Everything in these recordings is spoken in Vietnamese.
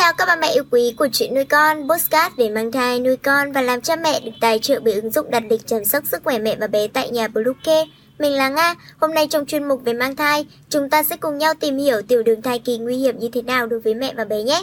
chào các bà mẹ yêu quý của chuyện nuôi con, postcard về mang thai, nuôi con và làm cha mẹ được tài trợ bởi ứng dụng đặt lịch chăm sóc sức khỏe mẹ và bé tại nhà Bluecare. Mình là Nga, hôm nay trong chuyên mục về mang thai, chúng ta sẽ cùng nhau tìm hiểu tiểu đường thai kỳ nguy hiểm như thế nào đối với mẹ và bé nhé.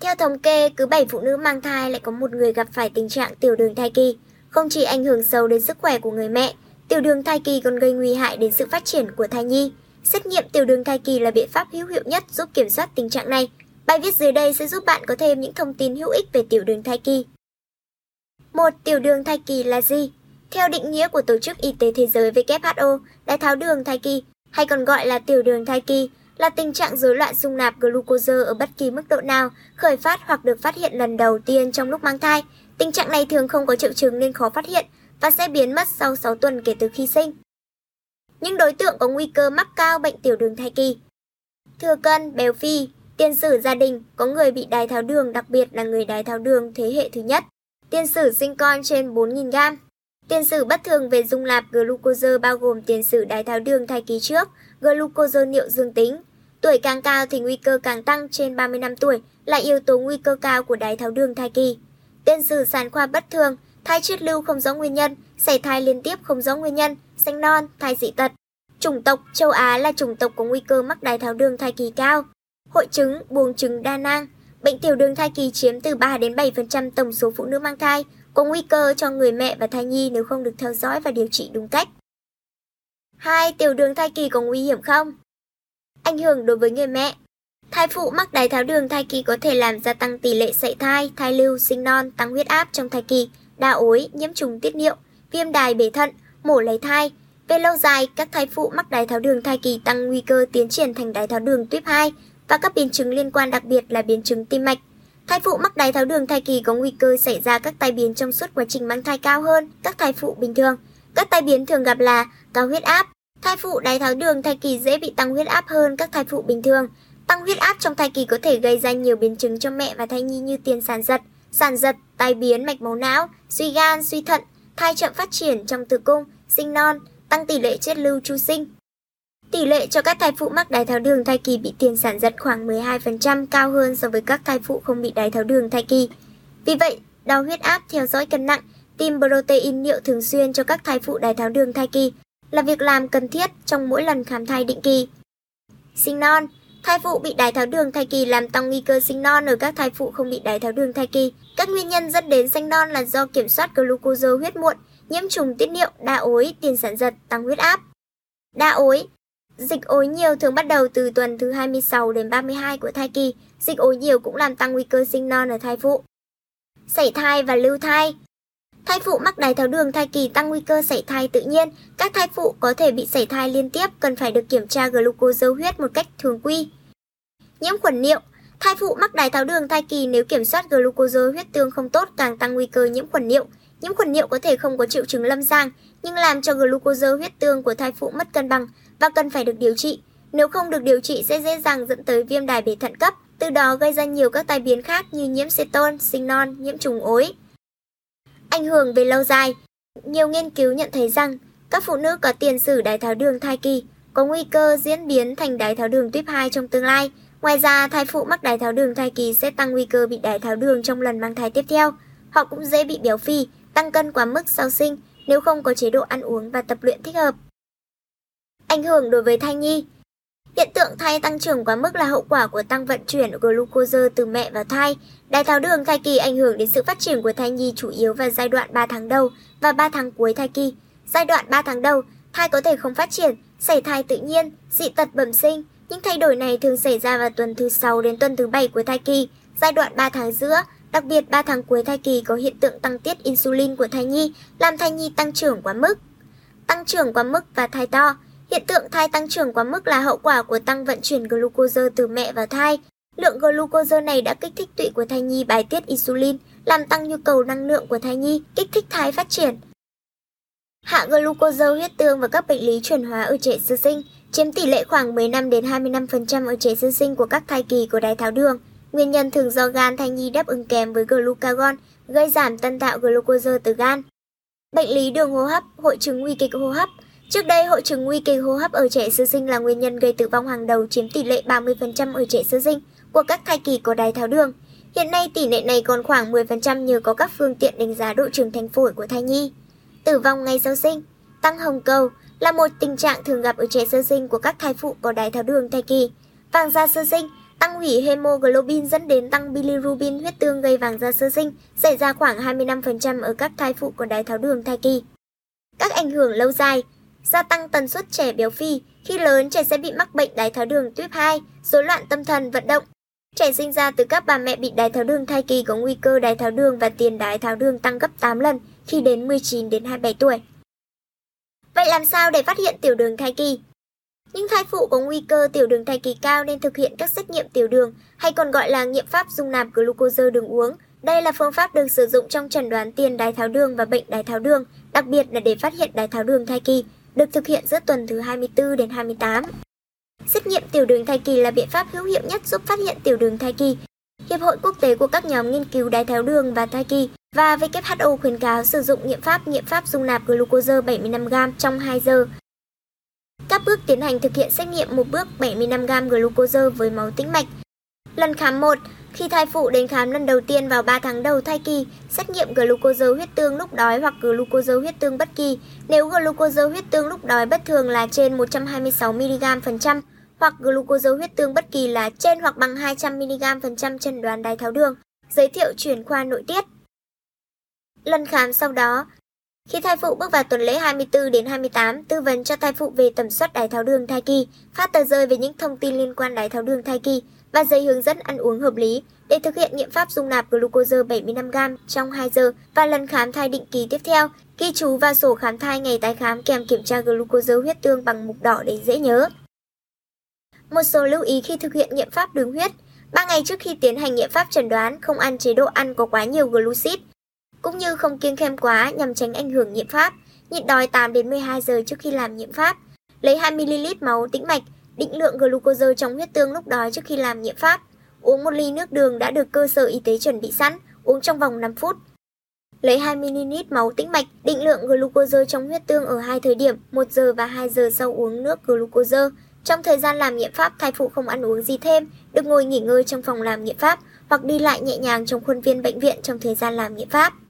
Theo thống kê, cứ 7 phụ nữ mang thai lại có một người gặp phải tình trạng tiểu đường thai kỳ. Không chỉ ảnh hưởng sâu đến sức khỏe của người mẹ, tiểu đường thai kỳ còn gây nguy hại đến sự phát triển của thai nhi. Xét nghiệm tiểu đường thai kỳ là biện pháp hữu hiệu nhất giúp kiểm soát tình trạng này. Bài viết dưới đây sẽ giúp bạn có thêm những thông tin hữu ích về tiểu đường thai kỳ. Một Tiểu đường thai kỳ là gì? Theo định nghĩa của Tổ chức Y tế Thế giới WHO, đái tháo đường thai kỳ, hay còn gọi là tiểu đường thai kỳ, là tình trạng rối loạn dung nạp glucose ở bất kỳ mức độ nào, khởi phát hoặc được phát hiện lần đầu tiên trong lúc mang thai. Tình trạng này thường không có triệu chứng nên khó phát hiện và sẽ biến mất sau 6 tuần kể từ khi sinh. Những đối tượng có nguy cơ mắc cao bệnh tiểu đường thai kỳ. Thừa cân, béo phì, tiền sử gia đình có người bị đái tháo đường đặc biệt là người đái tháo đường thế hệ thứ nhất. Tiền sử sinh con trên 4.000 gram. Tiền sử bất thường về dung nạp glucose bao gồm tiền sử đái tháo đường thai kỳ trước, glucose niệu dương tính, Tuổi càng cao thì nguy cơ càng tăng trên 30 năm tuổi là yếu tố nguy cơ cao của đái tháo đường thai kỳ. Tiền sử sản khoa bất thường, thai chết lưu không rõ nguyên nhân, sảy thai liên tiếp không rõ nguyên nhân, sinh non, thai dị tật. Chủng tộc châu Á là chủng tộc có nguy cơ mắc đái tháo đường thai kỳ cao. Hội chứng, buồng trứng đa nang. Bệnh tiểu đường thai kỳ chiếm từ 3 đến 7% tổng số phụ nữ mang thai, có nguy cơ cho người mẹ và thai nhi nếu không được theo dõi và điều trị đúng cách. 2. Tiểu đường thai kỳ có nguy hiểm không? Ảnh hưởng đối với người mẹ. Thai phụ mắc đái tháo đường thai kỳ có thể làm gia tăng tỷ lệ sảy thai, thai lưu, sinh non, tăng huyết áp trong thai kỳ, đa ối, nhiễm trùng tiết niệu, viêm đài bể thận, mổ lấy thai. Về lâu dài, các thai phụ mắc đái tháo đường thai kỳ tăng nguy cơ tiến triển thành đái tháo đường tuyếp 2 và các biến chứng liên quan đặc biệt là biến chứng tim mạch. Thai phụ mắc đái tháo đường thai kỳ có nguy cơ xảy ra các tai biến trong suốt quá trình mang thai cao hơn các thai phụ bình thường. Các tai biến thường gặp là cao huyết áp, Thai phụ đái tháo đường thai kỳ dễ bị tăng huyết áp hơn các thai phụ bình thường. Tăng huyết áp trong thai kỳ có thể gây ra nhiều biến chứng cho mẹ và thai nhi như tiền sản giật, sản giật, tai biến mạch máu não, suy gan, suy thận, thai chậm phát triển trong tử cung, sinh non, tăng tỷ lệ chết lưu chu sinh. Tỷ lệ cho các thai phụ mắc đái tháo đường thai kỳ bị tiền sản giật khoảng 12% cao hơn so với các thai phụ không bị đái tháo đường thai kỳ. Vì vậy, đo huyết áp theo dõi cân nặng, tìm protein niệu thường xuyên cho các thai phụ đái tháo đường thai kỳ là việc làm cần thiết trong mỗi lần khám thai định kỳ. Sinh non Thai phụ bị đái tháo đường thai kỳ làm tăng nguy cơ sinh non ở các thai phụ không bị đái tháo đường thai kỳ. Các nguyên nhân dẫn đến sinh non là do kiểm soát glucose huyết muộn, nhiễm trùng tiết niệu, đa ối, tiền sản giật, tăng huyết áp. Đa ối Dịch ối nhiều thường bắt đầu từ tuần thứ 26 đến 32 của thai kỳ. Dịch ối nhiều cũng làm tăng nguy cơ sinh non ở thai phụ. Sảy thai và lưu thai Thai phụ mắc đái tháo đường thai kỳ tăng nguy cơ sảy thai tự nhiên. Các thai phụ có thể bị sảy thai liên tiếp cần phải được kiểm tra glucose dấu huyết một cách thường quy. Nhiễm khuẩn niệu Thai phụ mắc đái tháo đường thai kỳ nếu kiểm soát glucose huyết tương không tốt càng tăng nguy cơ nhiễm khuẩn niệu. Nhiễm khuẩn niệu có thể không có triệu chứng lâm sàng, nhưng làm cho glucose huyết tương của thai phụ mất cân bằng và cần phải được điều trị. Nếu không được điều trị sẽ dễ dàng dẫn tới viêm đài bể thận cấp, từ đó gây ra nhiều các tai biến khác như nhiễm ceton, sinh non, nhiễm trùng ối. Ảnh hưởng về lâu dài Nhiều nghiên cứu nhận thấy rằng các phụ nữ có tiền sử đái tháo đường thai kỳ có nguy cơ diễn biến thành đái tháo đường tuyếp 2 trong tương lai. Ngoài ra, thai phụ mắc đái tháo đường thai kỳ sẽ tăng nguy cơ bị đái tháo đường trong lần mang thai tiếp theo. Họ cũng dễ bị béo phì, tăng cân quá mức sau sinh nếu không có chế độ ăn uống và tập luyện thích hợp. Ảnh hưởng đối với thai nhi Hiện tượng thai tăng trưởng quá mức là hậu quả của tăng vận chuyển glucose từ mẹ vào thai. Đái tháo đường thai kỳ ảnh hưởng đến sự phát triển của thai nhi chủ yếu vào giai đoạn 3 tháng đầu và 3 tháng cuối thai kỳ. Giai đoạn 3 tháng đầu, thai có thể không phát triển, xảy thai tự nhiên, dị tật bẩm sinh. Những thay đổi này thường xảy ra vào tuần thứ 6 đến tuần thứ 7 của thai kỳ. Giai đoạn 3 tháng giữa, đặc biệt 3 tháng cuối thai kỳ có hiện tượng tăng tiết insulin của thai nhi, làm thai nhi tăng trưởng quá mức. Tăng trưởng quá mức và thai to Hiện tượng thai tăng trưởng quá mức là hậu quả của tăng vận chuyển glucose từ mẹ vào thai. Lượng glucose này đã kích thích tụy của thai nhi bài tiết insulin, làm tăng nhu cầu năng lượng của thai nhi, kích thích thai phát triển. Hạ glucose huyết tương và các bệnh lý chuyển hóa ở trẻ sơ sinh chiếm tỷ lệ khoảng 15 đến 25% ở trẻ sơ sinh của các thai kỳ của đái tháo đường. Nguyên nhân thường do gan thai nhi đáp ứng kém với glucagon, gây giảm tân tạo glucose từ gan. Bệnh lý đường hô hấp, hội chứng nguy kịch hô hấp. Trước đây, hội chứng nguy kịch hô hấp ở trẻ sơ sinh là nguyên nhân gây tử vong hàng đầu chiếm tỷ lệ 30% ở trẻ sơ sinh của các thai kỳ có đái tháo đường. Hiện nay tỷ lệ này còn khoảng 10% nhờ có các phương tiện đánh giá độ trưởng thành phổi của thai nhi. Tử vong ngay sau sinh, tăng hồng cầu là một tình trạng thường gặp ở trẻ sơ sinh của các thai phụ có đái tháo đường thai kỳ. Vàng da sơ sinh, tăng hủy hemoglobin dẫn đến tăng bilirubin huyết tương gây vàng da sơ sinh, xảy ra khoảng 25% ở các thai phụ có đái tháo đường thai kỳ. Các ảnh hưởng lâu dài, gia tăng tần suất trẻ béo phì, khi lớn trẻ sẽ bị mắc bệnh đái tháo đường tuyếp 2, rối loạn tâm thần, vận động, Trẻ sinh ra từ các bà mẹ bị đái tháo đường thai kỳ có nguy cơ đái tháo đường và tiền đái tháo đường tăng gấp 8 lần khi đến 19 đến 27 tuổi. Vậy làm sao để phát hiện tiểu đường thai kỳ? Những thai phụ có nguy cơ tiểu đường thai kỳ cao nên thực hiện các xét nghiệm tiểu đường hay còn gọi là nghiệm pháp dung nạp glucose đường uống. Đây là phương pháp được sử dụng trong chẩn đoán tiền đái tháo đường và bệnh đái tháo đường, đặc biệt là để phát hiện đái tháo đường thai kỳ, được thực hiện giữa tuần thứ 24 đến 28. Xét nghiệm tiểu đường thai kỳ là biện pháp hữu hiệu nhất giúp phát hiện tiểu đường thai kỳ. Hiệp hội quốc tế của các nhóm nghiên cứu đái tháo đường và thai kỳ và WHO khuyến cáo sử dụng nghiệm pháp nghiệm pháp dung nạp glucose 75g trong 2 giờ. Các bước tiến hành thực hiện xét nghiệm một bước 75g glucose với máu tĩnh mạch. Lần khám 1, khi thai phụ đến khám lần đầu tiên vào 3 tháng đầu thai kỳ, xét nghiệm glucose huyết tương lúc đói hoặc glucose huyết tương bất kỳ. Nếu glucose huyết tương lúc đói bất thường là trên 126 mg phần trăm, hoặc glucose huyết tương bất kỳ là trên hoặc bằng 200mg phần trăm chẩn đoán đái tháo đường, giới thiệu chuyển khoa nội tiết. Lần khám sau đó, khi thai phụ bước vào tuần lễ 24 đến 28, tư vấn cho thai phụ về tầm soát đái tháo đường thai kỳ, phát tờ rơi về những thông tin liên quan đái tháo đường thai kỳ và giấy hướng dẫn ăn uống hợp lý để thực hiện nghiệm pháp dung nạp glucose 75g trong 2 giờ và lần khám thai định kỳ tiếp theo, ghi chú vào sổ khám thai ngày tái khám kèm kiểm tra glucose huyết tương bằng mục đỏ để dễ nhớ. Một số lưu ý khi thực hiện nghiệm pháp đường huyết. 3 ngày trước khi tiến hành nghiệm pháp chẩn đoán, không ăn chế độ ăn có quá nhiều glucid, cũng như không kiêng khem quá nhằm tránh ảnh hưởng nghiệm pháp. Nhịn đói 8 đến 12 giờ trước khi làm nghiệm pháp. Lấy 2 ml máu tĩnh mạch, định lượng glucose trong huyết tương lúc đói trước khi làm nghiệm pháp. Uống một ly nước đường đã được cơ sở y tế chuẩn bị sẵn, uống trong vòng 5 phút. Lấy 2 ml máu tĩnh mạch, định lượng glucose trong huyết tương ở hai thời điểm, 1 giờ và 2 giờ sau uống nước glucose. Trong thời gian làm nghiệm pháp, thai phụ không ăn uống gì thêm, được ngồi nghỉ ngơi trong phòng làm nghiệm pháp hoặc đi lại nhẹ nhàng trong khuôn viên bệnh viện trong thời gian làm nghiệm pháp.